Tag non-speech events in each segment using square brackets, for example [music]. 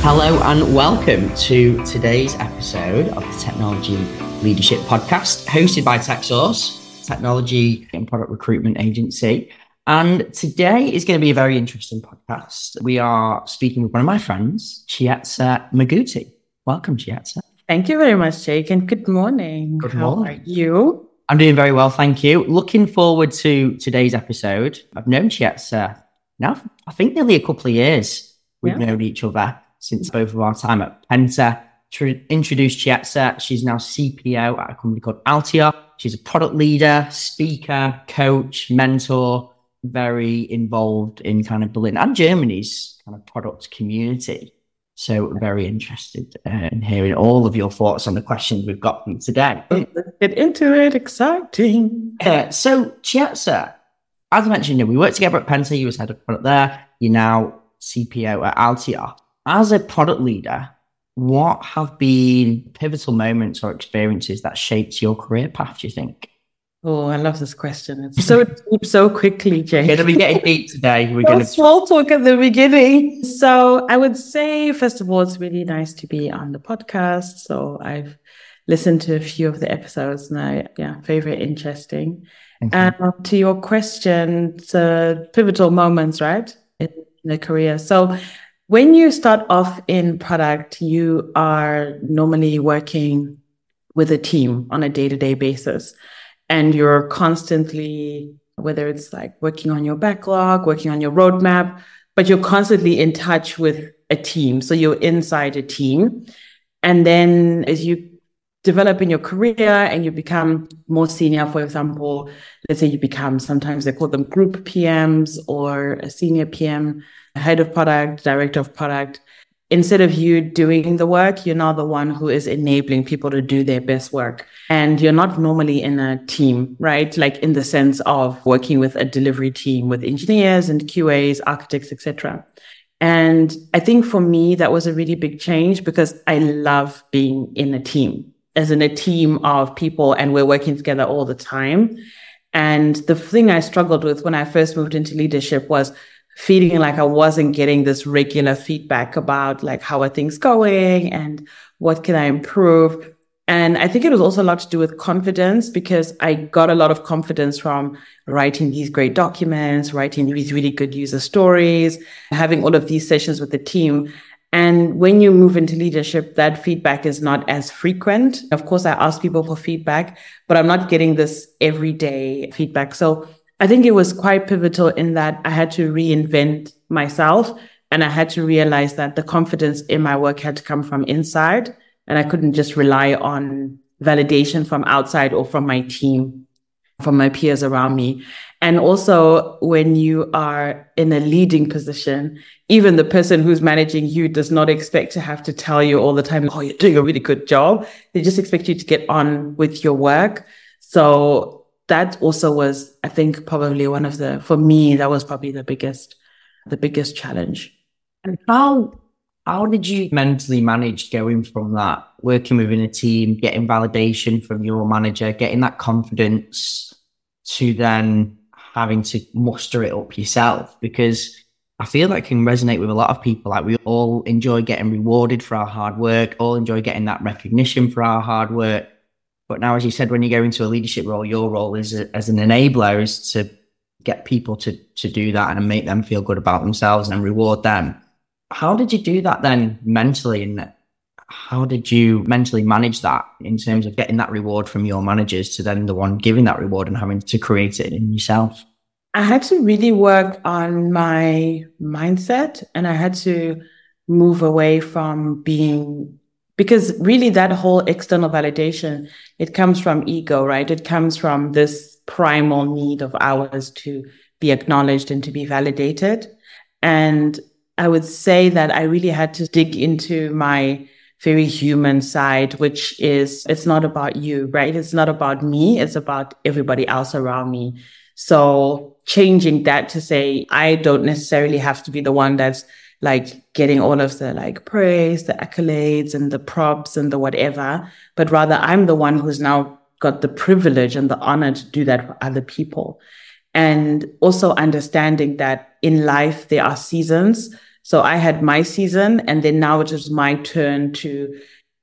Hello and welcome to today's episode of the Technology Leadership Podcast, hosted by TechSource, technology and product recruitment agency. And today is going to be a very interesting podcast. We are speaking with one of my friends, Chiedza Muguti. Welcome, Chiedza. Thank you very much, Jake, and good morning. Good How morning. are you? I'm doing very well, thank you. Looking forward to today's episode. I've known Chiedza now, I think nearly a couple of years. We've Yeah. known each other since both of our time at Penta. To introduce Chiedza, she's now CPO at a company called Alteos. She's a product leader, speaker, coach, mentor, very involved in kind of Berlin and Germany's kind of product community. So very interested uh, in hearing all of your thoughts on the questions we've got from today. Let's get into it. Exciting. Uh, so, Chiedza, as I mentioned, you know, we worked together at Penta. You was head of product there. You're now CPO at Alteos. As a product leader, what have been pivotal moments or experiences that shaped your career path, do you think? Oh, I love this question. It's so deep, so quickly, We're going to be getting deep today. We're No going to. small talk at the beginning. So I would say, first of all, it's really nice to be on the podcast. So I've listened to a few of the episodes and I, yeah, very, very interesting. And. Um, to your question, uh, pivotal moments, right, in the career. So when you start off in product, you are normally working with a team on a day to day basis. And you're constantly, whether it's like working on your backlog, working on your roadmap, but you're constantly in touch with a team. So you're inside a team. And then as you develop in your career and you become more senior, for example, let's say you become sometimes they call them group PMs or a senior PM, head of product, director of product. Instead of you doing the work, you're now the one who is enabling people to do their best work. And you're not normally in a team, right? Like in the sense of working with a delivery team with engineers and QAs, architects, etc. And I think for me, that was a really big change because I love being in a team, as in a team of people, and we're working together all the time. And the thing I struggled with when I first moved into leadership was feeling like I wasn't getting this regular feedback about like how are things going and what can I improve. And I think it was also a lot to do with confidence because I got a lot of confidence from writing these great documents, writing these really good user stories, having all of these sessions with the team. And when you move into leadership, that feedback is not as frequent. Of course, I ask people for feedback, but I'm not getting this everyday feedback. So I think it was quite pivotal in that I had to reinvent myself and I had to realize that the confidence in my work had to come from inside and I couldn't just rely on validation from outside or from my team, from my peers around me. And also when you are in a leading position, even the person who's managing you does not expect to have to tell you all the time, Oh, you're doing a really good job. They just expect you to get on with your work. So that also was, I think, probably one of the, for me, that was probably the biggest, the biggest challenge. And how how did you mentally manage going from that, working within a team, getting validation from your manager, getting that confidence to then having to muster it up yourself? Because I feel that can resonate with a lot of people. Like we all enjoy getting rewarded for our hard work, all enjoy getting that recognition for our hard work. But now, as you said, when you go into a leadership role, your role is a, as an enabler is to get people to to do that and make them feel good about themselves and reward them. How did you do that then mentally? And how did you mentally manage that in terms of getting that reward from your managers to then the one giving that reward and having to create it in yourself? I had to really work on my mindset and I had to move away from being because really that whole external validation it comes from ego right? It comes from this primal need of ours to be acknowledged and to be validated. And i would say that i really had to dig into my very human side which is it's not about you right? It's not about me it's about everybody else around me. So changing that to say i don't necessarily have to be the one that's like getting all of the like praise, the accolades and the props and the whatever, but rather I'm the one who's now got the privilege and the honor to do that for other people. And also understanding that in life there are seasons. So I had my season and then now it is my turn to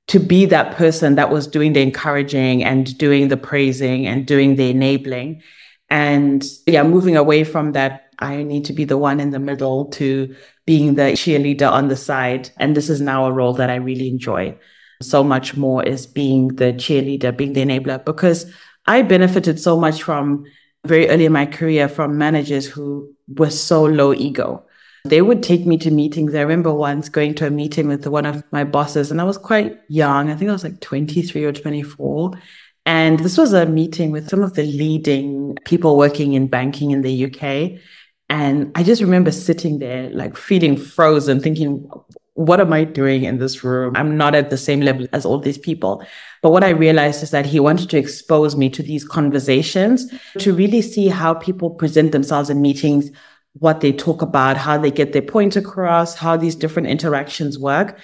to be that person that was doing the encouraging and doing the praising and doing the enabling. And yeah, moving away from that, I need to be the one in the middle to being the cheerleader on the side. And this is now a role that I really enjoy so much more is being the cheerleader, being the enabler, because I benefited so much from very early in my career from managers who were so low ego. They would take me to meetings. I remember once going to a meeting with one of my bosses, and I was quite young. I think I was like 23 or 24. And this was a meeting with some of the leading people working in banking in the UK. And I just remember sitting there, like feeling frozen, thinking, what am I doing in this room? I'm not at the same level as all these people. But what I realized is that he wanted to expose me to these conversations to really see how people present themselves in meetings, what they talk about, how they get their point across, how these different interactions work.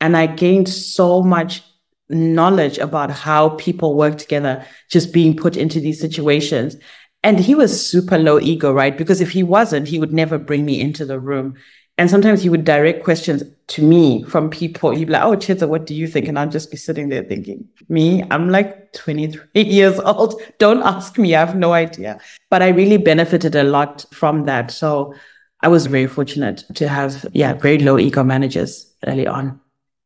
And I gained so much knowledge about how people work together, just being put into these situations. And he was super low ego, right? Because if he wasn't, he would never bring me into the room. And sometimes he would direct questions to me from people. He'd be like, Oh, Chiedza, what do you think? And I'd just be sitting there thinking, Me, I'm like 23 [laughs] years old. Don't ask me. I have no idea. But I really benefited a lot from that. So I was very fortunate to have, yeah, very low ego managers early on.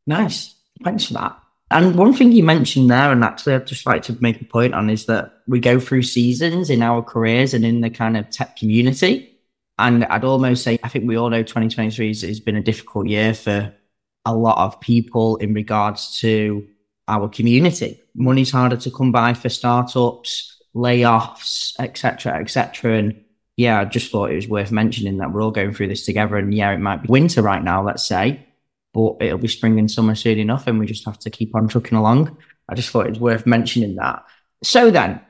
Nice. For that. And one thing you mentioned there, and actually I'd just like to make a point on, is that we go through seasons in our careers and in the kind of tech community. And I'd almost say, I think we all know 2023 has been a difficult year for a lot of people in regards to our community. Money's harder to come by for startups, layoffs, etc., etc. And yeah, I just thought it was worth mentioning that we're all going through this together. And yeah, it might be winter right now, let's say, but it'll be spring and summer soon enough, and we just have to keep on trucking along. I just thought it was worth mentioning that. So then,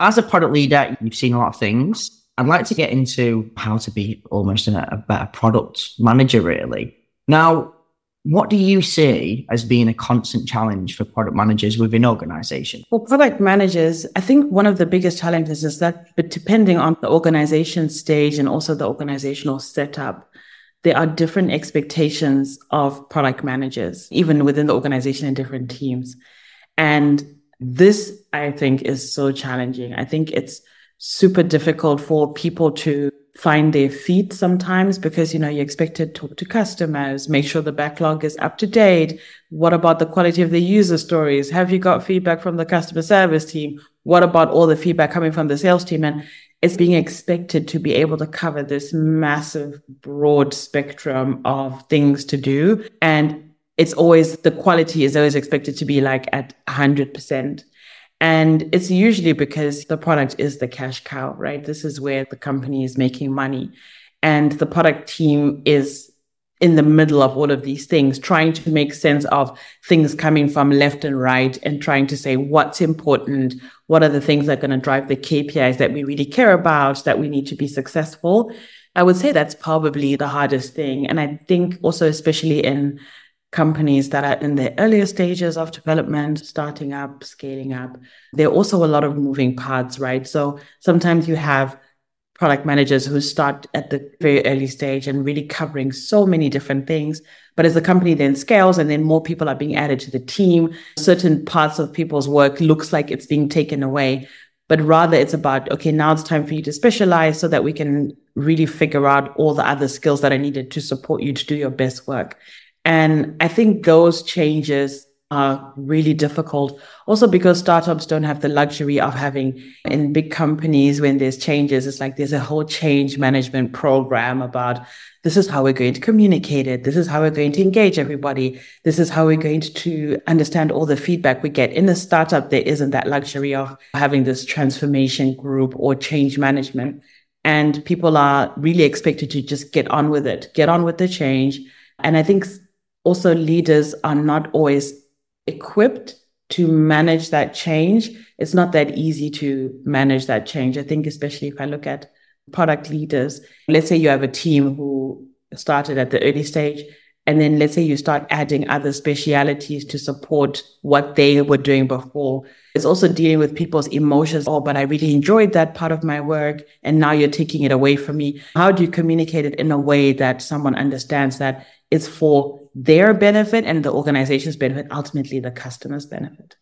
as a product leader, you've seen a lot of things. I'd like to get into how to be almost a, a better product manager, really. Now, what do you see as being a constant challenge for product managers within organizations? For product managers, I think one of the biggest challenges is that, but depending on the organization stage and also the organizational setup, there are different expectations of product managers, even within the organization and different teams. And this, I think, is so challenging. I think it's super difficult for people to find their feet sometimes because you know you expect to talk to customers make sure the backlog is up to date what about the quality of the user stories have you got feedback from the customer service team what about all the feedback coming from the sales team and it's being expected to be able to cover this massive broad spectrum of things to do and it's always the quality is always expected to be like at 100% and it's usually because the product is the cash cow, right? This is where the company is making money. And the product team is in the middle of all of these things, trying to make sense of things coming from left and right and trying to say what's important, what are the things that are going to drive the KPIs that we really care about, that we need to be successful. I would say that's probably the hardest thing. And I think also, especially in companies that are in the earlier stages of development, starting up, scaling up. There are also a lot of moving parts, right? So sometimes you have product managers who start at the very early stage and really covering so many different things. But as the company then scales and then more people are being added to the team, certain parts of people's work looks like it's being taken away. But rather it's about, okay, now it's time for you to specialize so that we can really figure out all the other skills that are needed to support you to do your best work. And I think those changes are really difficult. Also because startups don't have the luxury of having in big companies when there's changes, it's like there's a whole change management program about this is how we're going to communicate it. This is how we're going to engage everybody. This is how we're going to understand all the feedback we get. In a startup, there isn't that luxury of having this transformation group or change management. And people are really expected to just get on with it, get on with the change. And I think also leaders are not always equipped to manage that change. It's not that easy to manage that change. I think, especially if I look at product leaders, let's say you have a team who started at the early stage And then let's say you start adding other specialities to support what they were doing before. It's also dealing with people's emotions. Oh, but I really enjoyed that part of my work. And now you're taking it away from me. How do you communicate it in a way that someone understands that it's for their benefit and the organization's benefit, ultimately the customer's benefit?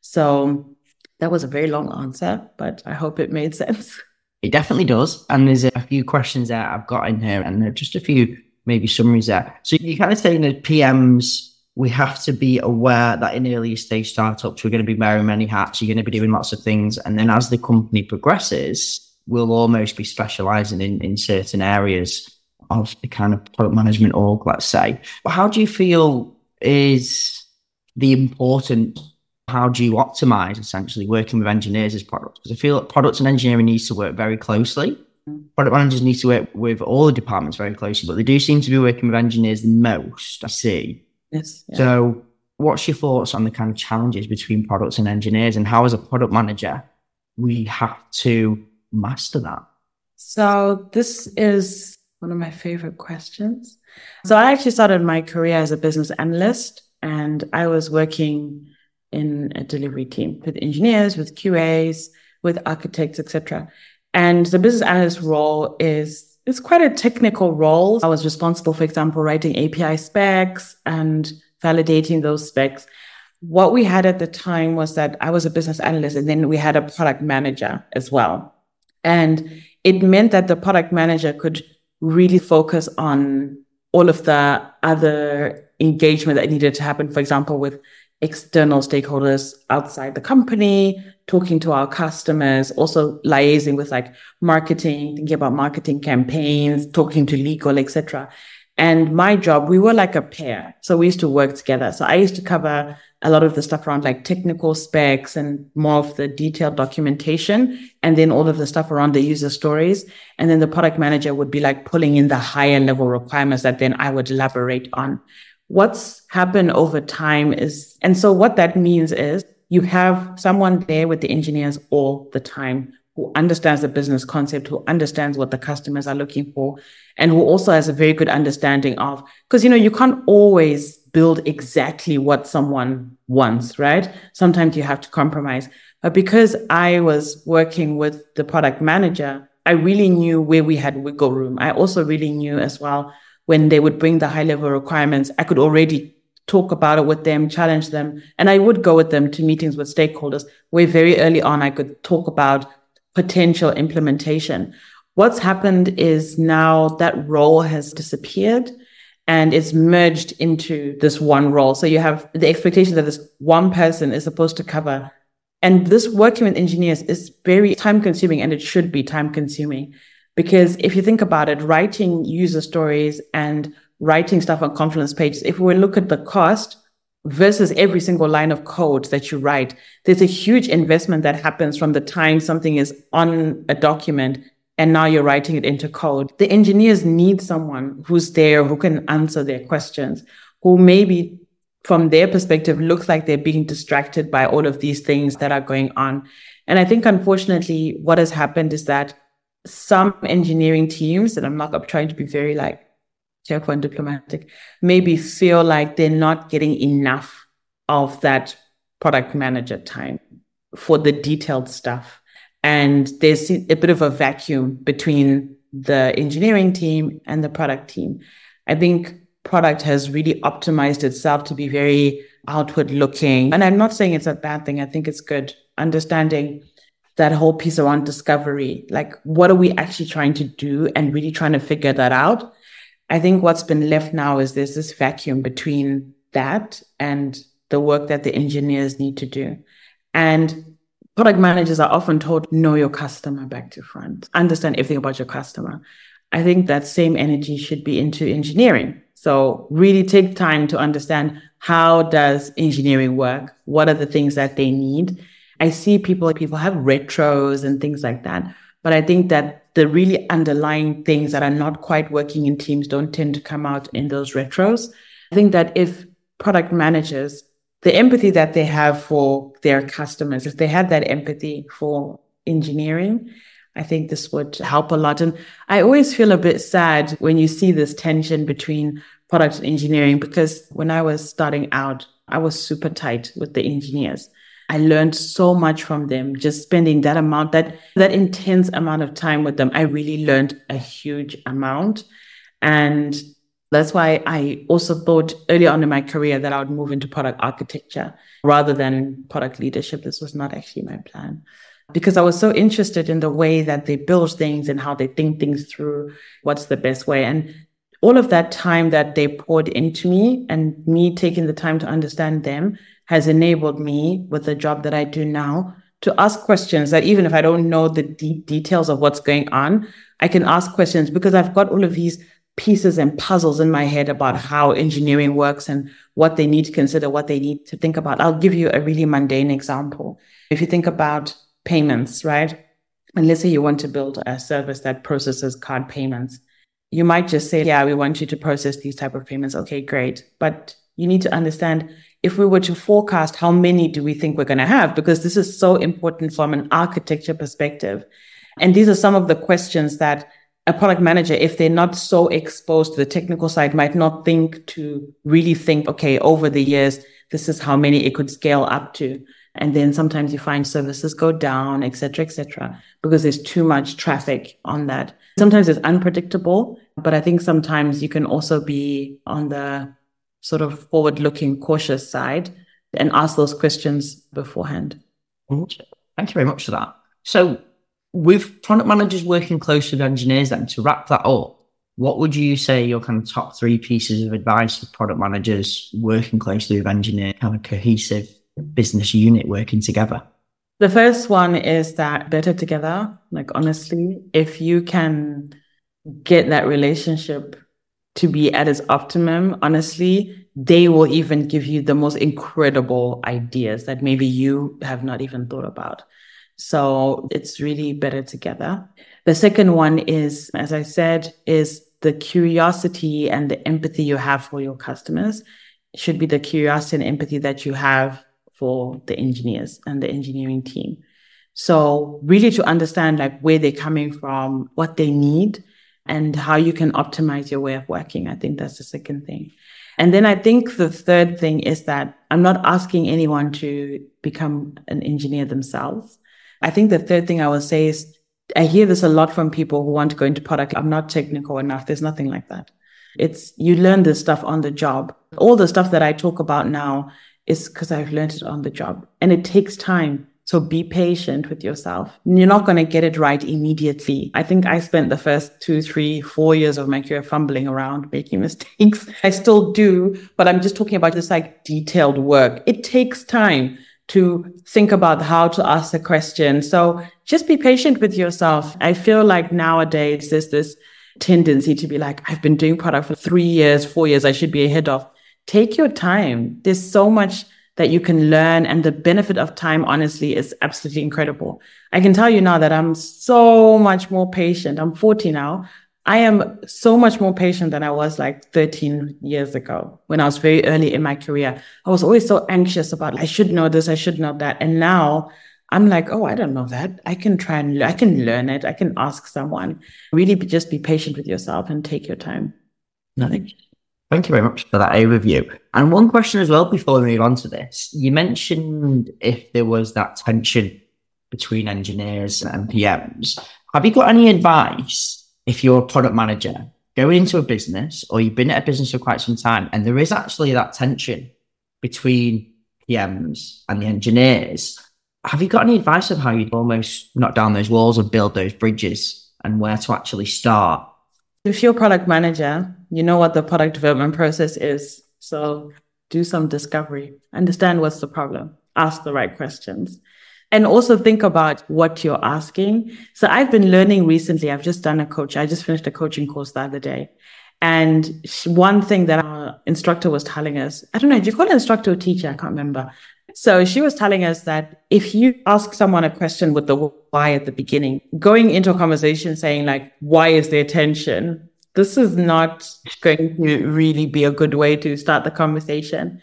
So that was a very long answer, but I hope it made sense. [laughs] It definitely does. And there's a few questions that I've got in here and just a few maybe summaries there. So you kind of saying that PMs, we have to be aware that in early stage startups, we're going to be wearing many hats, you're going to be doing lots of things. And then as the company progresses, we'll almost be specializing in, in certain areas of the kind of product management org, let's say. But how do you feel is the important how do you optimize essentially working with engineers as products? Because I feel that products and engineering needs to work very closely mm. product managers need to work with all the departments very closely, but they do seem to be working with engineers the most, I see. Yes. Yeah. So, what's your thoughts on the kind of challenges between products and engineers, and how, as a product manager, we have to master that? So, this is one of my favorite questions. So, I actually started my career as a business analyst, and I was working in a delivery team with engineers, with QAs, with architects, etc. And the business analyst role is it's quite a technical role. I was responsible, for example, writing API specs and validating those specs. What we had at the time was that I was a business analyst and then we had a product manager as well. And it meant that the product manager could really focus on all of the other engagement that needed to happen, for example, with external stakeholders outside the company, talking to our customers, also liaising with like marketing, thinking about marketing campaigns, talking to legal, etc. And my job, we were like a pair. So we used to work together. So I used to cover a lot of the stuff around like technical specs and more of the detailed documentation and then all of the stuff around the user stories. And then the product manager would be like pulling in the higher level requirements that then I would elaborate on what's happened over time is, and so what that means is you have someone there with the engineers all the time who understands the business concept, who understands what the customers are looking for, and who also has a very good understanding of, because, you know, you can't always build exactly what someone wants, right? Sometimes you have to compromise. But because I was working with the product manager, I really knew where we had wiggle room. I also really knew as well when they would bring the high level requirements, I could already talk about it with them, challenge them. And I would go with them to meetings with stakeholders where very early on I could talk about potential implementation. What's happened is now that role has disappeared and it's merged into this one role. So you have the expectation that this one person is supposed to cover. And this working with engineers is very time consuming and it should be time consuming. Because if you think about it, writing user stories and writing stuff on Confluence pages, if we look at the cost versus every single line of code that you write, there's a huge investment that happens from the time something is on a document and now you're writing it into code. The engineers need someone who's there, who can answer their questions, who maybe from their perspective looks like they're being distracted by all of these things that are going on. And I think unfortunately what has happened is that some engineering teams, and I'm not I'm trying to be very like careful and diplomatic, maybe feel like they're not getting enough of that product manager time for the detailed stuff. And there's a bit of a vacuum between the engineering team and the product team. I think product has really optimized itself to be very outward looking. And I'm not saying it's a bad thing. I think it's good understanding that whole piece around discovery. Like, what are we actually trying to do and really trying to figure that out? I think what's been left now is there's this vacuum between that and the work that the engineers need to do. And product managers are often told, know your customer back to front, understand everything about your customer. I think that same energy should be into engineering. So really take time to understand how does engineering work? What are the things that they need? I see people, people have retros and things like that. But I think that the really underlying things that are not quite working in teams don't tend to come out in those retros. I think that if product managers, the empathy that they have for their customers, if they had that empathy for engineering, I think this would help a lot. And I always feel a bit sad when you see this tension between product and engineering because when I was starting out, I was super tight with the engineers. I learned so much from them just spending that amount, that, that intense amount of time with them. I really learned a huge amount. And that's why I also thought early on in my career that I would move into product architecture rather than product leadership. This was not actually my plan because I was so interested in the way that they build things and how they think things through. What's the best way? And all of that time that they poured into me and me taking the time to understand them has enabled me with the job that I do now to ask questions that even if I don't know the deep details of what's going on, I can ask questions because I've got all of these pieces and puzzles in my head about how engineering works and what they need to consider, what they need to think about. I'll give you a really mundane example. If you think about payments, right? And let's say you want to build a service that processes card payments. You might just say, yeah, we want you to process these type of payments. Okay, great. But you need to understand if we were to forecast how many do we think we're going to have? Because this is so important from an architecture perspective. And these are some of the questions that a product manager if they're not so exposed to the technical side might not think to really think okay over the years this is how many it could scale up to. And then sometimes you find services go down etc etc because there's too much traffic on that. Sometimes it's unpredictable but i think sometimes you can also be on the sort of forward looking, cautious side and ask those questions beforehand. Thank you very much for that. So, with product managers working close with engineers, then to wrap that up, what would you say your kind of top three pieces of advice for product managers working closely with engineers, kind of cohesive business unit working together? The first one is that better together. Like, honestly, if you can get that relationship to be at its optimum, honestly, they will even give you the most incredible ideas that maybe you have not even thought about. So it's really better together. The second one is, as I said, is the curiosity and the empathy you have for your customers it should be the curiosity and empathy that you have for the engineers and the engineering team. So really to understand like where they're coming from, what they need, and how you can optimize your way of working. I think that's the second thing. And then I think the third thing is that I'm not asking anyone to become an engineer themselves. I think the third thing I will say is I hear this a lot from people who want to go into product. I'm not technical enough. There's nothing like that. It's you learn this stuff on the job. All the stuff that I talk about now is because I've learned it on the job and it takes time. So be patient with yourself. You're not going to get it right immediately. I think I spent the first two, three, four years of my career fumbling around, making [laughs] mistakes. I still do, but I'm just talking about this like detailed work. It takes time to think about how to ask the question. So just be patient with yourself. I feel like nowadays there's this tendency to be like, I've been doing product for three years, four years. I should be ahead of. Take your time. There's so much that you can learn. And the benefit of time, honestly, is absolutely incredible. I can tell you now that I'm so much more patient. I'm 40 now. I am so much more patient than I was like 13 years ago when I was very early in my career. I was always so anxious about, I should know this, I should know that. And now I'm like, oh, I don't know that. I can try and I can learn it. I can ask someone. Really just be patient with yourself and take your time. Nothing. Thank you very much for that overview. And one question as well before we move on to this. You mentioned if there was that tension between engineers and PMs. Have you got any advice if you're a product manager going into a business or you've been at a business for quite some time and there is actually that tension between PMs and the engineers? Have you got any advice of how you'd almost knock down those walls and build those bridges and where to actually start? If you're a product manager, you know what the product development process is. So do some discovery, understand what's the problem, ask the right questions, and also think about what you're asking. So I've been learning recently. I've just done a coach. I just finished a coaching course the other day. And one thing that our instructor was telling us, I don't know, do you call an instructor or teacher? I can't remember. So she was telling us that if you ask someone a question with the why at the beginning, going into a conversation saying like, why is there tension? This is not going to really be a good way to start the conversation.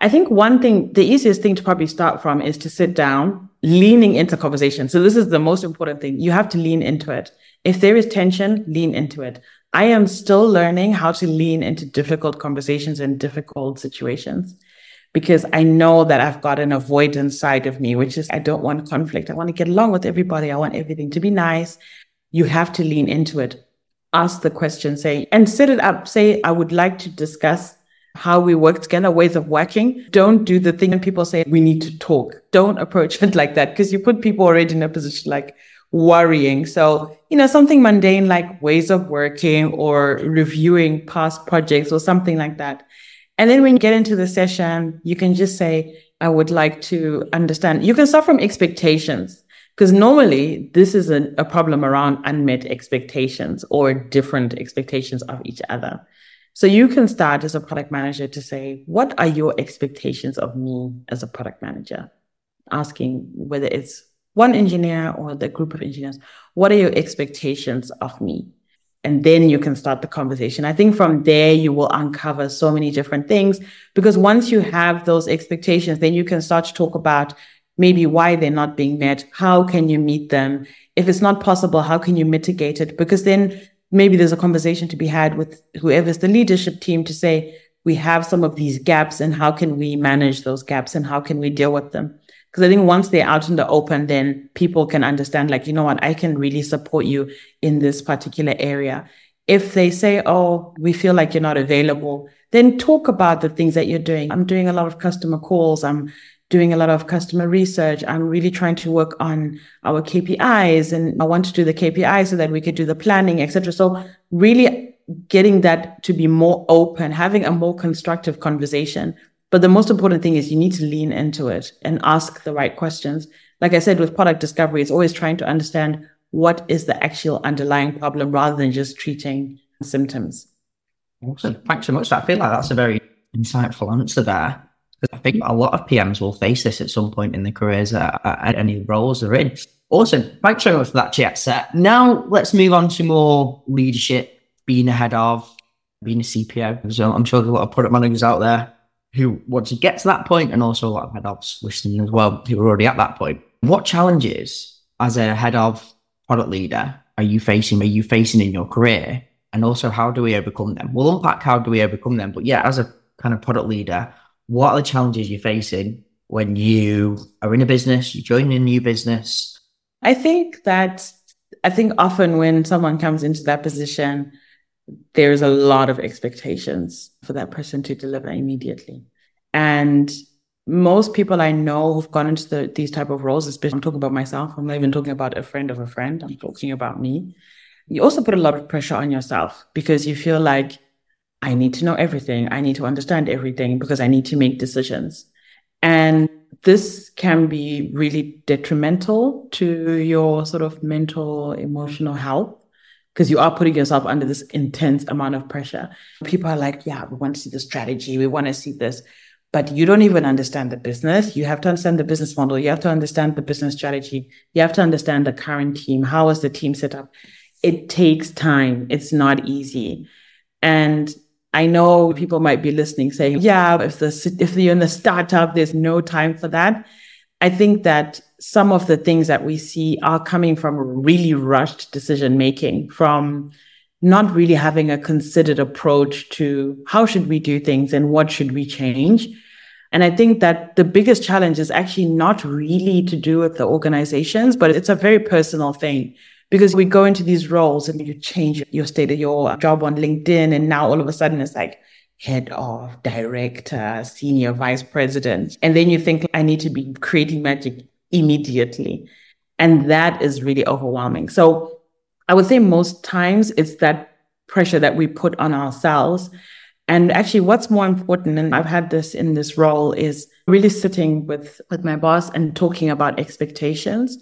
I think one thing, the easiest thing to probably start from is to sit down, leaning into conversation. So this is the most important thing. You have to lean into it. If there is tension, lean into it. I am still learning how to lean into difficult conversations and difficult situations because I know that I've got an avoidance side of me, which is I don't want conflict. I want to get along with everybody. I want everything to be nice. You have to lean into it. Ask the question, say, and set it up. Say, I would like to discuss how we work together, ways of working. Don't do the thing when people say we need to talk. Don't approach [laughs] it like that because you put people already in a position like worrying. So, you know, something mundane like ways of working or reviewing past projects or something like that. And then when you get into the session, you can just say, I would like to understand. You can start from expectations because normally this is a, a problem around unmet expectations or different expectations of each other. So you can start as a product manager to say, what are your expectations of me as a product manager? Asking whether it's one engineer or the group of engineers, what are your expectations of me? And then you can start the conversation. I think from there, you will uncover so many different things because once you have those expectations, then you can start to talk about maybe why they're not being met. How can you meet them? If it's not possible, how can you mitigate it? Because then maybe there's a conversation to be had with whoever's the leadership team to say, we have some of these gaps and how can we manage those gaps and how can we deal with them? Because I think once they're out in the open, then people can understand, like, you know what, I can really support you in this particular area. If they say, oh, we feel like you're not available, then talk about the things that you're doing. I'm doing a lot of customer calls. I'm doing a lot of customer research. I'm really trying to work on our KPIs and I want to do the KPIs so that we could do the planning, etc. So really getting that to be more open, having a more constructive conversation but the most important thing is you need to lean into it and ask the right questions. Like I said, with product discovery, it's always trying to understand what is the actual underlying problem rather than just treating symptoms. Awesome. Thanks so much. I feel like that's a very insightful answer there. Because I think a lot of PMs will face this at some point in their careers at, at any roles they're in. Awesome. Thanks so much for that Chiedza. Now let's move on to more leadership, being ahead of, being a CPO. So I'm sure there's a lot of product managers out there who want to get to that point and also a lot of head ofs listening as well who are already at that point. What challenges as a head of product leader are you facing, are you facing in your career? And also how do we overcome them? We'll unpack how do we overcome them. But yeah, as a kind of product leader, what are the challenges you're facing when you are in a business, you join a new business? I think that I think often when someone comes into that position, there's a lot of expectations for that person to deliver immediately. And most people I know who've gone into the, these type of roles, especially I'm talking about myself. I'm not even talking about a friend of a friend. I'm talking about me. You also put a lot of pressure on yourself because you feel like I need to know everything. I need to understand everything because I need to make decisions. And this can be really detrimental to your sort of mental, emotional health because you are putting yourself under this intense amount of pressure. People are like, yeah, we want to see the strategy. We want to see this. But you don't even understand the business. You have to understand the business model. You have to understand the business strategy. You have to understand the current team. How is the team set up? It takes time. It's not easy. And I know people might be listening saying, yeah, if the, if you're in the startup, there's no time for that. I think that some of the things that we see are coming from really rushed decision making, from not really having a considered approach to how should we do things and what should we change. And I think that the biggest challenge is actually not really to do with the organizations, but it's a very personal thing because we go into these roles and you change your state of your job on LinkedIn. And now all of a sudden it's like, head of, director, senior vice president. And then you think, I need to be creating magic immediately. And that is really overwhelming. So I would say most times it's that pressure that we put on ourselves. And actually, what's more important, and I've had this in this role, is really sitting with, with my boss and talking about expectations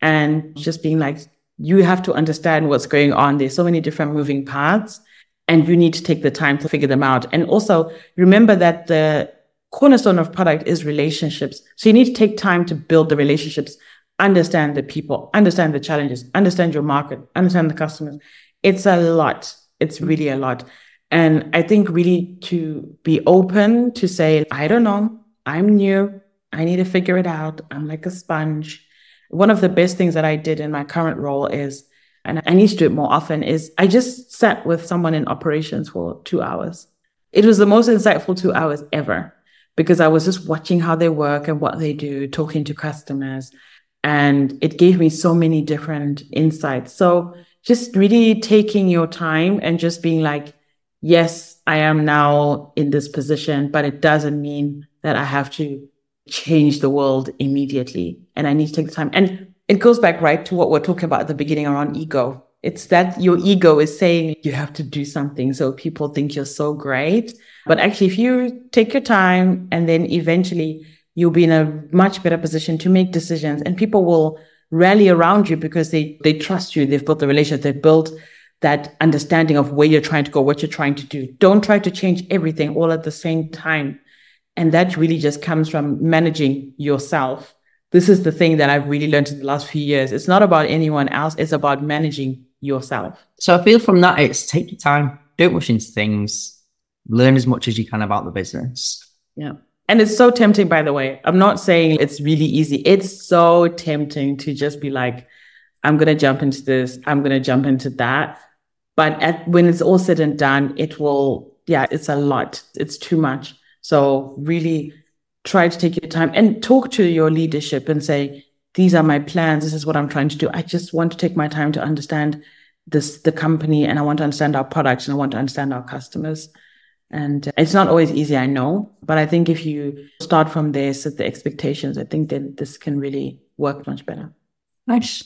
and just being like, you have to understand what's going on. There's so many different moving parts and you need to take the time to figure them out. And also remember that the cornerstone of product is relationships. So you need to take time to build the relationships, understand the people, understand the challenges, understand your market, understand the customers. It's a lot. It's really a lot. And I think really to be open to say, I don't know, I'm new. I need to figure it out. I'm like a sponge. One of the best things that I did in my current role is and I need to do it more often, is I just sat with someone in operations for two hours. It was the most insightful two hours ever because I was just watching how they work and what they do, talking to customers. And it gave me so many different insights. So just really taking your time and just being like, yes, I am now in this position, but it doesn't mean that I have to change the world immediately. And I need to take the time. And it goes back right to what we're talking about at the beginning around ego. It's that your ego is saying you have to do something. So people think you're so great. But actually, if you take your time and then eventually you'll be in a much better position to make decisions and people will rally around you because they, they trust you. They've built the relationship. They've built that understanding of where you're trying to go, what you're trying to do. Don't try to change everything all at the same time. And that really just comes from managing yourself. This is the thing that I've really learned in the last few years. It's not about anyone else. It's about managing yourself. So I feel from that, it's take your time. Don't rush into things. Learn as much as you can about the business. Yeah. And it's so tempting, by the way. I'm not saying it's really easy. It's so tempting to just be like, I'm going to jump into this. I'm going to jump into that. But at, when it's all said and done, it will, yeah, it's a lot. It's too much. So really try to take your time and talk to your leadership and say, these are my plans. This is what I'm trying to do. I just want to take my time to understand this, the company and I want to understand our products and I want to understand our customers. And it's not always easy, I know, but I think if you start from there, set the expectations, I think then this can really work much better. Nice.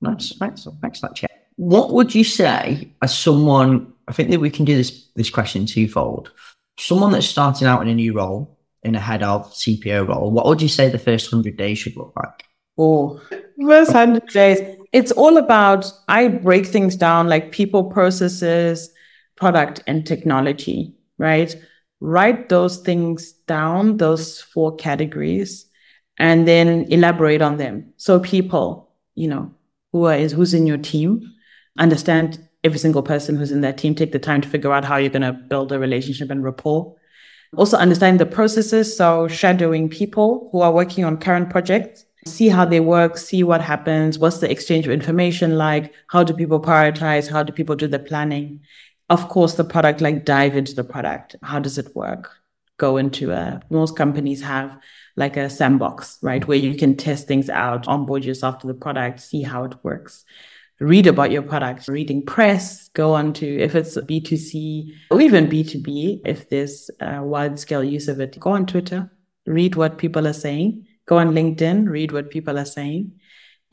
Nice. Thanks. Thanks for that chat. What would you say as someone, I think that we can do this, this question twofold someone that's starting out in a new role, in a head of CPO role, what would you say the first 100 days should look like? Oh, first 100 days. It's all about, I break things down like people, processes, product, and technology, right? Write those things down, those four categories, and then elaborate on them. So people, you know, who is, who's in your team, understand every single person who's in that team take the time to figure out how you're going to build a relationship and rapport. Also understand the processes. So shadowing people who are working on current projects, see how they work, see what happens. What's the exchange of information like? How do people prioritize? How do people do the planning? Of course, the product, like dive into the product. How does it work? Go into a, most companies have like a sandbox, right? Where you can test things out, onboard yourself to the product, see how it works read about your product, reading press, go on to, if it's B2C or even B2B, if there's a wide scale use of it, go on Twitter, read what people are saying, go on LinkedIn, read what people are saying.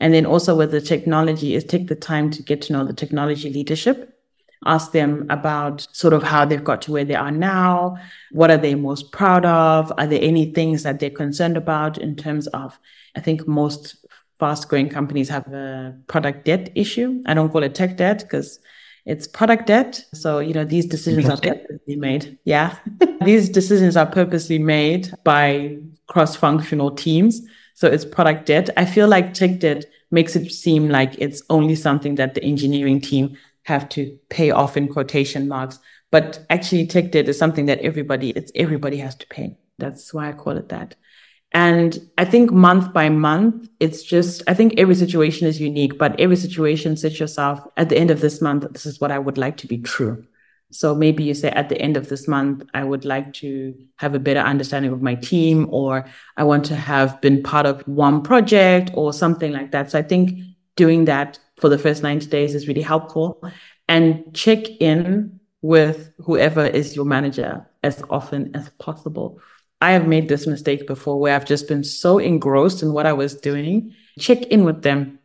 And then also with the technology is take the time to get to know the technology leadership. Ask them about sort of how they've got to where they are now. What are they most proud of? Are there any things that they're concerned about in terms of, I think most fast growing companies have a product debt issue. I don't call it tech debt because it's product debt. So, you know, these decisions are purposely made. Yeah. [laughs] these decisions are purposely made by cross functional teams. So it's product debt. I feel like tech debt makes it seem like it's only something that the engineering team have to pay off in quotation marks. But actually tech debt is something that everybody, it's everybody has to pay. That's why I call it that. And I think month by month, it's just, I think every situation is unique, but every situation sets yourself at the end of this month, this is what I would like to be true. So maybe you say at the end of this month, I would like to have a better understanding of my team, or I want to have been part of one project or something like that. So I think doing that for the first 90 days is really helpful and check in with whoever is your manager as often as possible I have made this mistake before where I've just been so engrossed in what I was doing. Check in with them.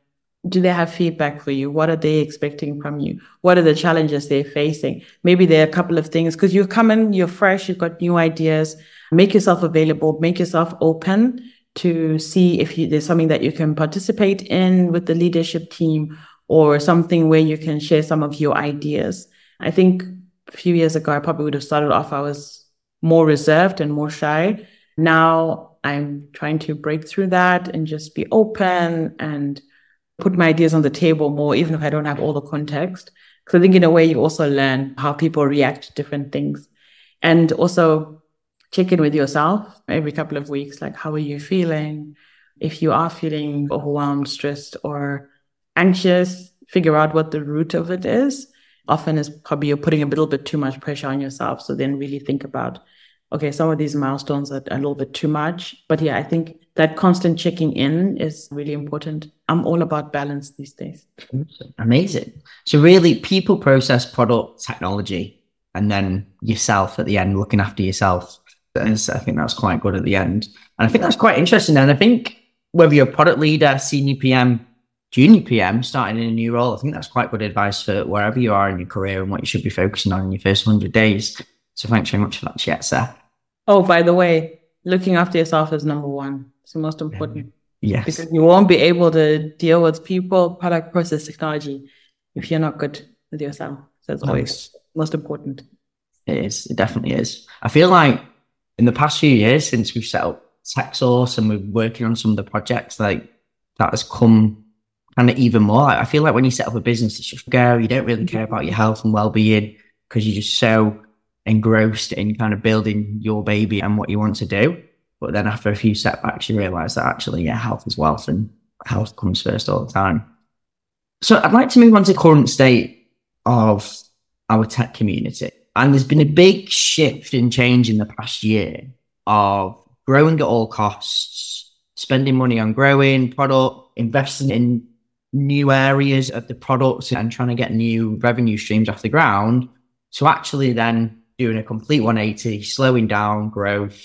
Do they have feedback for you? What are they expecting from you? What are the challenges they're facing? Maybe there are a couple of things because you're coming, you're fresh, you've got new ideas. Make yourself available, make yourself open to see if you, there's something that you can participate in with the leadership team or something where you can share some of your ideas. I think a few years ago, I probably would have started off, I was more reserved and more shy. Now I'm trying to break through that and just be open and put my ideas on the table more, even if I don't have all the context. Because I think in a way you also learn how people react to different things. And also check in with yourself every couple of weeks, like how are you feeling? If you are feeling overwhelmed, stressed, or anxious, figure out what the root of it is. Often is probably you're putting a little bit too much pressure on yourself. So then really think about, okay, some of these milestones are a little bit too much. But yeah, I think that constant checking in is really important. I'm all about balance these days. Amazing. So really people process product technology and then yourself at the end, looking after yourself. I think that's quite good at the end. And I think that's quite interesting. And I think whether you're a product leader, senior PM, junior PM, starting in a new role, I think that's quite good advice for wherever you are in your career and what you should be focusing on in your first 100 days. So thanks very much for that, Chiedza. Oh, by the way, looking after yourself is number one. It's the most important. Um, yes. Because you won't be able to deal with people, product, process, technology if you're not good with yourself. So it's always most important. It is. It definitely is. I feel like in the past few years since we've set up TechSource and we're working on some of the projects, like that has come kind of even more. I feel like when you set up a business, it's just go. You don't really care about your health and well-being because you're just so engrossed in kind of building your baby and what you want to do. But then after a few setbacks, you realize that actually, yeah, health is wealth and health comes first all the time. So I'd like to move on to current state of our tech community. And there's been a big shift in change in the past year of growing at all costs, spending money on growing product, investing in new areas of the product and trying to get new revenue streams off the ground to actually then doing a complete 180, slowing down growth,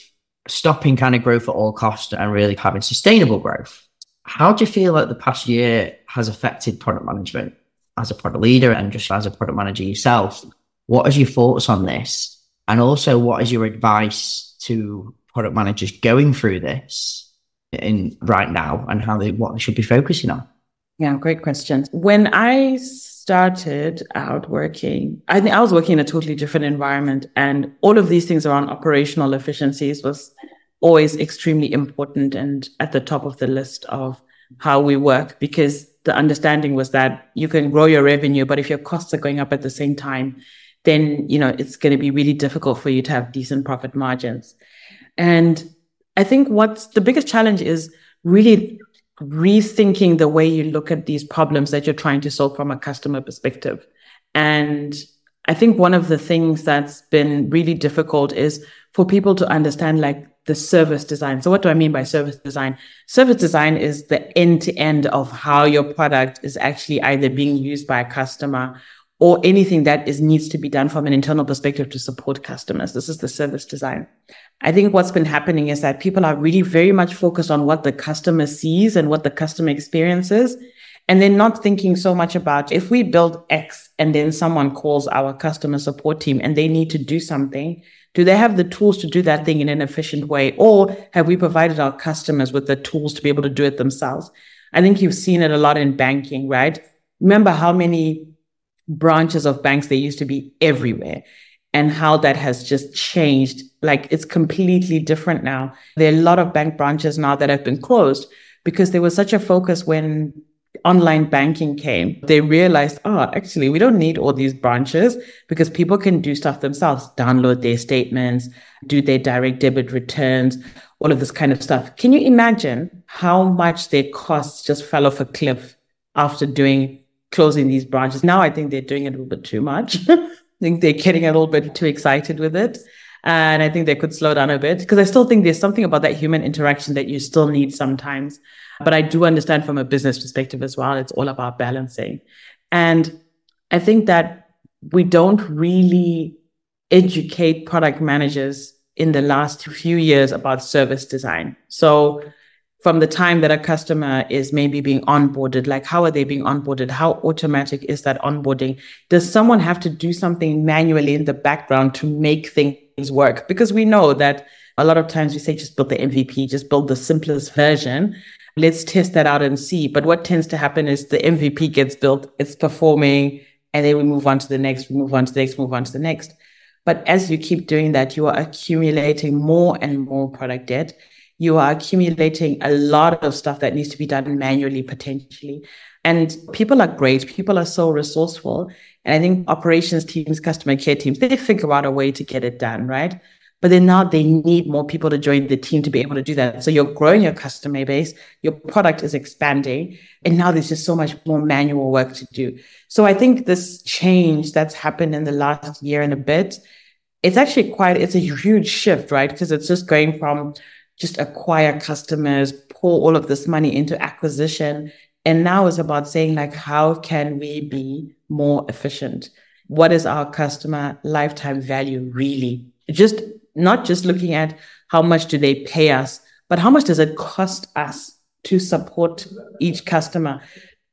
stopping kind of growth at all costs and really having sustainable growth. How do you feel like the past year has affected product management as a product leader and just as a product manager yourself? What are your thoughts on this? And also, what is your advice to product managers going through this in right now and how they what they should be focusing on? Yeah, great question. When I started out working, I think I was working in a totally different environment, and all of these things around operational efficiencies was always extremely important and at the top of the list of how we work because the understanding was that you can grow your revenue, but if your costs are going up at the same time, then you know it's going to be really difficult for you to have decent profit margins. And I think what's the biggest challenge is really rethinking the way you look at these problems that you're trying to solve from a customer perspective. And I think one of the things that's been really difficult is for people to understand like the service design. So what do I mean by service design? Service design is the end to end of how your product is actually either being used by a customer or anything that is needs to be done from an internal perspective to support customers. This is the service design. I think what's been happening is that people are really very much focused on what the customer sees and what the customer experiences. And they're not thinking so much about if we build X and then someone calls our customer support team and they need to do something, do they have the tools to do that thing in an efficient way? Or have we provided our customers with the tools to be able to do it themselves? I think you've seen it a lot in banking, right? Remember how many branches of banks, they used to be everywhere and how that has just changed. Like it's completely different now. There are a lot of bank branches now that have been closed because there was such a focus when online banking came. They realized, oh, actually, we don't need all these branches because people can do stuff themselves, download their statements, do their direct debit returns, all of this kind of stuff. Can you imagine how much their costs just fell off a cliff after doing closing these branches. Now I think they're doing it a little bit too much. [laughs] I think they're getting a little bit too excited with it. And I think they could slow down a bit because I still think there's something about that human interaction that you still need sometimes. But I do understand from a business perspective as well, it's all about balancing. And I think that we don't really educate product managers in the last few years about service design. So from the time that a customer is maybe being onboarded, like how are they being onboarded? How automatic is that onboarding? Does someone have to do something manually in the background to make things work? Because we know that a lot of times we say just build the MVP, just build the simplest version. Let's test that out and see. But what tends to happen is the MVP gets built, it's performing, and then we move on to the next, we move on to the next, move on to the next. But as you keep doing that, you are accumulating more and more product debt you are accumulating a lot of stuff that needs to be done manually potentially. And people are great. People are so resourceful. And I think operations teams, customer care teams, they figure out a way to get it done, right? But then now they need more people to join the team to be able to do that. So you're growing your customer base, your product is expanding, and now there's just so much more manual work to do. So I think this change that's happened in the last year and a bit, it's actually quite, it's a huge shift, right? Because it's just going from just acquire customers, pour all of this money into acquisition. And now it's about saying like, how can we be more efficient? What is our customer lifetime value really? Just not just looking at how much do they pay us, but how much does it cost us to support each customer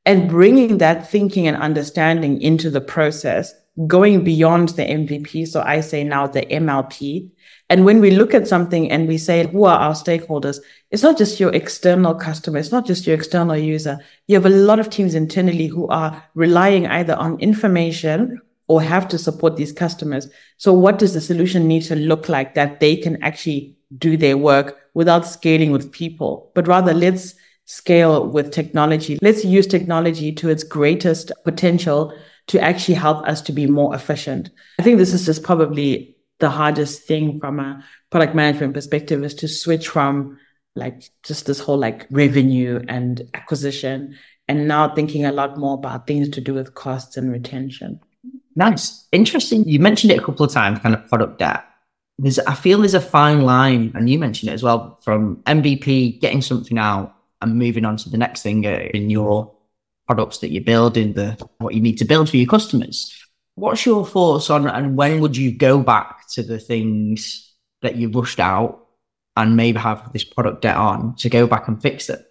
and bringing that thinking and understanding into the process, going beyond the MVP. So I say now the MLP. And when we look at something and we say, who are our stakeholders? It's not just your external customer. It's not just your external user. You have a lot of teams internally who are relying either on information or have to support these customers. So what does the solution need to look like that they can actually do their work without scaling with people, but rather let's scale with technology. Let's use technology to its greatest potential to actually help us to be more efficient. I think this is just probably the hardest thing from a product management perspective is to switch from like just this whole like revenue and acquisition and now thinking a lot more about things to do with costs and retention. Nice. Interesting. You mentioned it a couple of times, kind of product debt. There's, I feel there's a fine line, and you mentioned it as well, from MVP, getting something out and moving on to the next thing in your products that you build in the what you need to build for your customers. What's your thoughts on and when would you go back to the things that you rushed out and maybe have this product debt on to go back and fix it?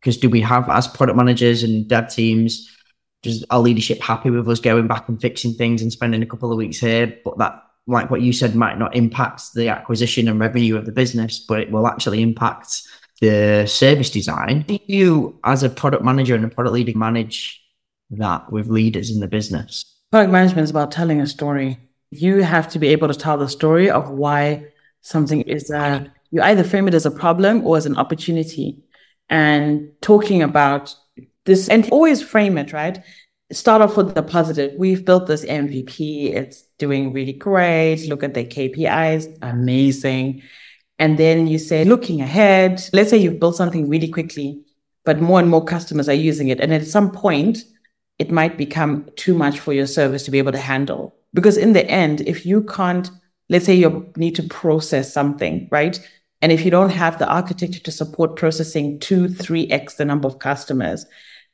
Because do we have as product managers and dev teams just our leadership happy with us going back and fixing things and spending a couple of weeks here? But that, like what you said, might not impact the acquisition and revenue of the business, but it will actually impact the service design. Do you, as a product manager and a product leader, manage that with leaders in the business? Product management is about telling a story. You have to be able to tell the story of why something is a, you either frame it as a problem or as an opportunity. And talking about this and always frame it, right? Start off with the positive. We've built this MVP. It's doing really great. Look at the KPIs. Amazing. And then you say, looking ahead, let's say you've built something really quickly, but more and more customers are using it. And at some point, it might become too much for your service to be able to handle. Because in the end, if you can't, let's say you need to process something, right? And if you don't have the architecture to support processing two, three X the number of customers,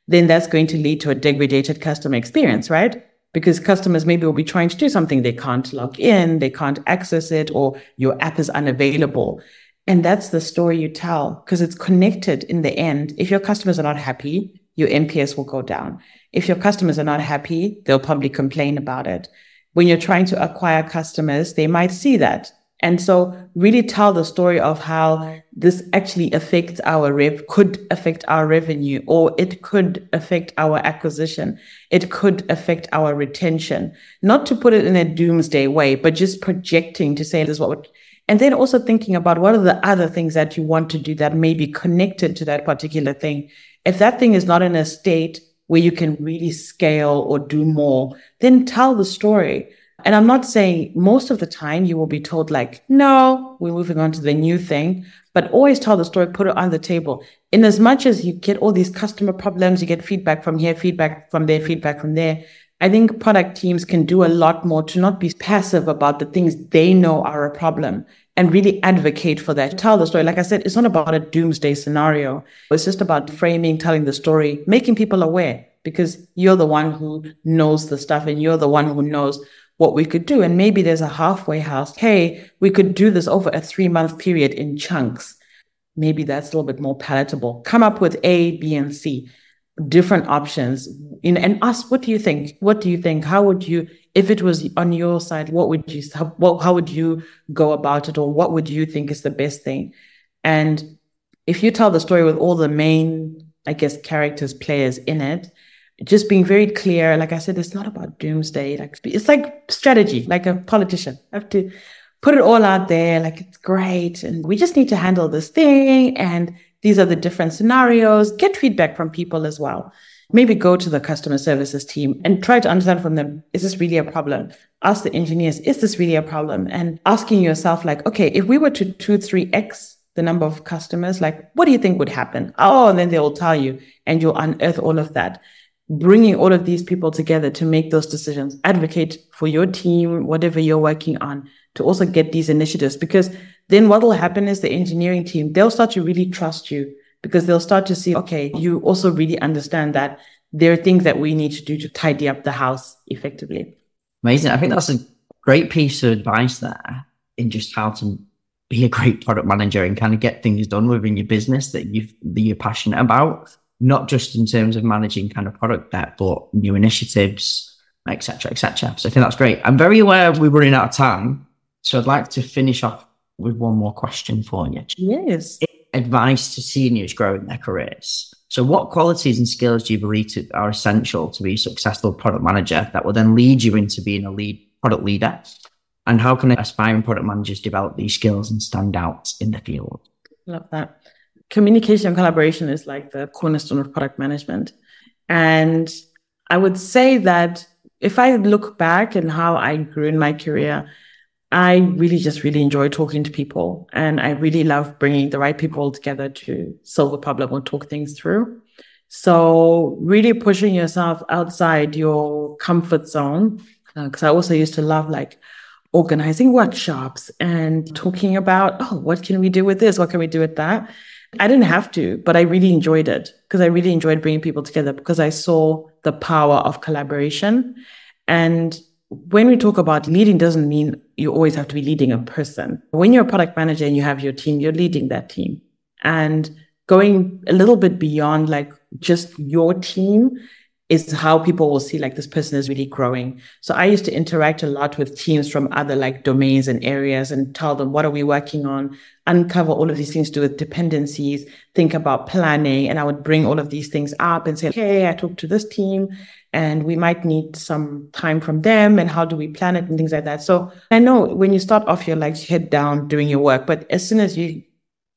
then that's going to lead to a degraded customer experience, right? Because customers maybe will be trying to do something, they can't log in, they can't access it, or your app is unavailable. And that's the story you tell because it's connected in the end. If your customers are not happy, your NPS will go down. If your customers are not happy, they'll probably complain about it. When you're trying to acquire customers, they might see that and so really tell the story of how this actually affects our rev, could affect our revenue, or it could affect our acquisition. It could affect our retention. Not to put it in a doomsday way, but just projecting to say this is what would, and then also thinking about what are the other things that you want to do that may be connected to that particular thing. If that thing is not in a state where you can really scale or do more, then tell the story and I'm not saying most of the time you will be told like, no, we're moving on to the new thing, but always tell the story, put it on the table. In as much as you get all these customer problems, you get feedback from here, feedback from there, feedback from there. I think product teams can do a lot more to not be passive about the things they know are a problem and really advocate for that. Tell the story. Like I said, it's not about a doomsday scenario. It's just about framing, telling the story, making people aware because you're the one who knows the stuff and you're the one who knows what we could do. And maybe there's a halfway house. Hey, we could do this over a three month period in chunks. Maybe that's a little bit more palatable. Come up with A, B, and C, different options. You know, and ask, what do you think? What do you think? How would you, if it was on your side, what would you, how, what, how would you go about it? Or what would you think is the best thing? And if you tell the story with all the main, I guess, characters, players in it, just being very clear. Like I said, it's not about doomsday. Like it's like strategy, like a politician. I have to put it all out there. Like it's great. And we just need to handle this thing. And these are the different scenarios. Get feedback from people as well. Maybe go to the customer services team and try to understand from them, is this really a problem? Ask the engineers, is this really a problem? And asking yourself, like, okay, if we were to two, three X the number of customers, like, what do you think would happen? Oh, and then they will tell you and you'll unearth all of that. Bringing all of these people together to make those decisions, advocate for your team, whatever you're working on, to also get these initiatives. Because then what will happen is the engineering team, they'll start to really trust you because they'll start to see, okay, you also really understand that there are things that we need to do to tidy up the house effectively. Amazing. I think that's a great piece of advice there in just how to be a great product manager and kind of get things done within your business that you that you're passionate about, not just in terms of managing kind of product debt, but new initiatives, etc., etc. So I think that's great. I'm very aware we're running out of time, so I'd like to finish off with one more question for you. Yes. Advice to seniors growing their careers. So, what qualities and skills do you believe to, are essential to be a successful product manager that will then lead you into being a lead product leader? And how can aspiring product managers develop these skills and stand out in the field? Love that. Communication and collaboration is like the cornerstone of product management. And I would say that if I look back and how I grew in my career, I really just really enjoy talking to people and I really love bringing the right people together to solve a problem or talk things through. So really pushing yourself outside your comfort zone. Because uh, I also used to love like organizing workshops and talking about, oh, what can we do with this? What can we do with that? I didn't have to, but I really enjoyed it because I really enjoyed bringing people together because I saw the power of collaboration. And when we talk about leading doesn't mean you always have to be leading a person. When you're a product manager and you have your team, you're leading that team and going a little bit beyond like just your team is how people will see like this person is really growing. So I used to interact a lot with teams from other like domains and areas and tell them what are we working on, uncover all of these things to do with dependencies, think about planning. And I would bring all of these things up and say, okay, I talked to this team and we might need some time from them and how do we plan it and things like that. So I know when you start off, you're like head down doing your work, but as soon as you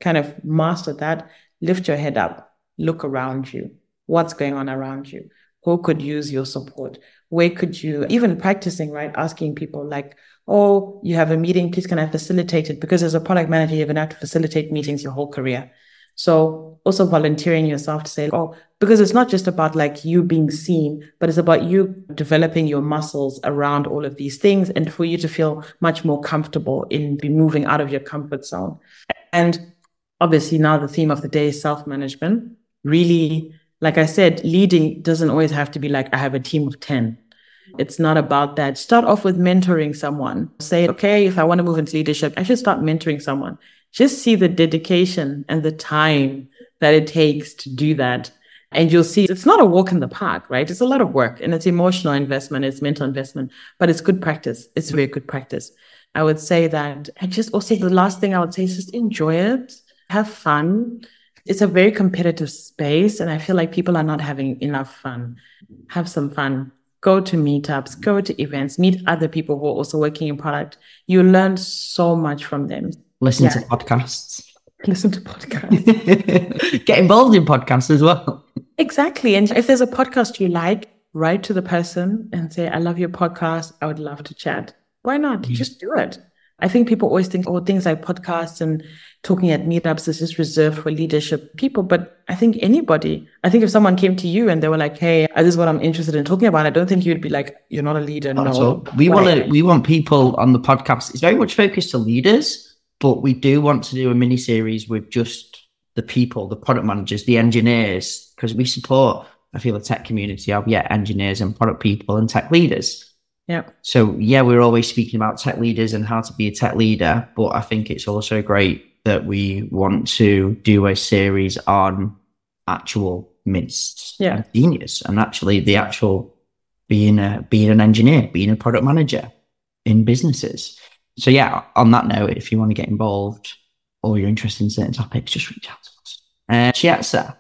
kind of master that, lift your head up, look around you. What's going on around you? who could use your support? Where could you, even practicing, right? Asking people like, oh, you have a meeting, please can I facilitate it? Because as a product manager, you're going to have to facilitate meetings your whole career. So also volunteering yourself to say, oh, because it's not just about like you being seen, but it's about you developing your muscles around all of these things and for you to feel much more comfortable in moving out of your comfort zone. And obviously now the theme of the day is self-management, really like I said, leading doesn't always have to be like, I have a team of 10. It's not about that. Start off with mentoring someone. Say, okay, if I want to move into leadership, I should start mentoring someone. Just see the dedication and the time that it takes to do that. And you'll see it's not a walk in the park, right? It's a lot of work and it's emotional investment, it's mental investment, but it's good practice. It's very good practice. I would say that I just also the last thing I would say is just enjoy it, have fun it's a very competitive space and i feel like people are not having enough fun have some fun go to meetups go to events meet other people who are also working in product you learn so much from them listen yeah. to podcasts [laughs] listen to podcasts [laughs] get involved in podcasts as well exactly and if there's a podcast you like write to the person and say i love your podcast i would love to chat why not mm. just do it I think people always think, oh, things like podcasts and talking at meetups is just reserved for leadership people. But I think anybody, I think if someone came to you and they were like, hey, this is what I'm interested in talking about, I don't think you'd be like, you're not a leader. Not no. We want we want people on the podcast. It's very much focused to leaders, but we do want to do a mini series with just the people, the product managers, the engineers, because we support, I feel, the tech community of, yeah, engineers and product people and tech leaders. Yeah. So yeah, we're always speaking about tech leaders and how to be a tech leader, but I think it's also great that we want to do a series on actual mids yeah. and seniors and actually the actual being a being an engineer, being a product manager in businesses. So yeah, on that note, if you want to get involved or you're interested in certain topics, just reach out to us. Uh, Chiedza,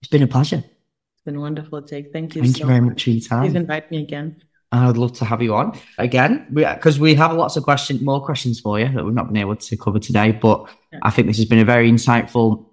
it's been a pleasure. It's been wonderful, Jake. Thank you. Thank so you very much for your time. Please invite me again. I would love to have you on again because we, we, have lots of questions, more questions for you that we've not been able to cover today. But yeah. I think this has been a very insightful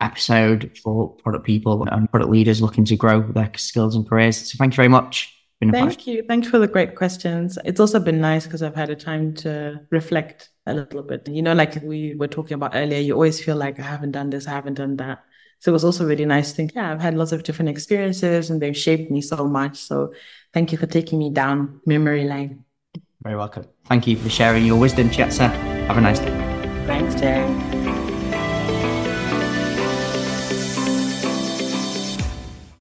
episode for product people and product leaders looking to grow their skills and careers. So thank you very much. Thank you. Thank you for the great questions. It's also been nice because I've had a time to reflect a little bit. You know, like we were talking about earlier, you always feel like I haven't done this, I haven't done that. So it was also really nice to think, yeah, I've had lots of different experiences and they've shaped me so much. So thank you for taking me down memory lane. Very welcome. Thank you for sharing your wisdom, Chiedza. Have a nice day. Thanks, Jerry.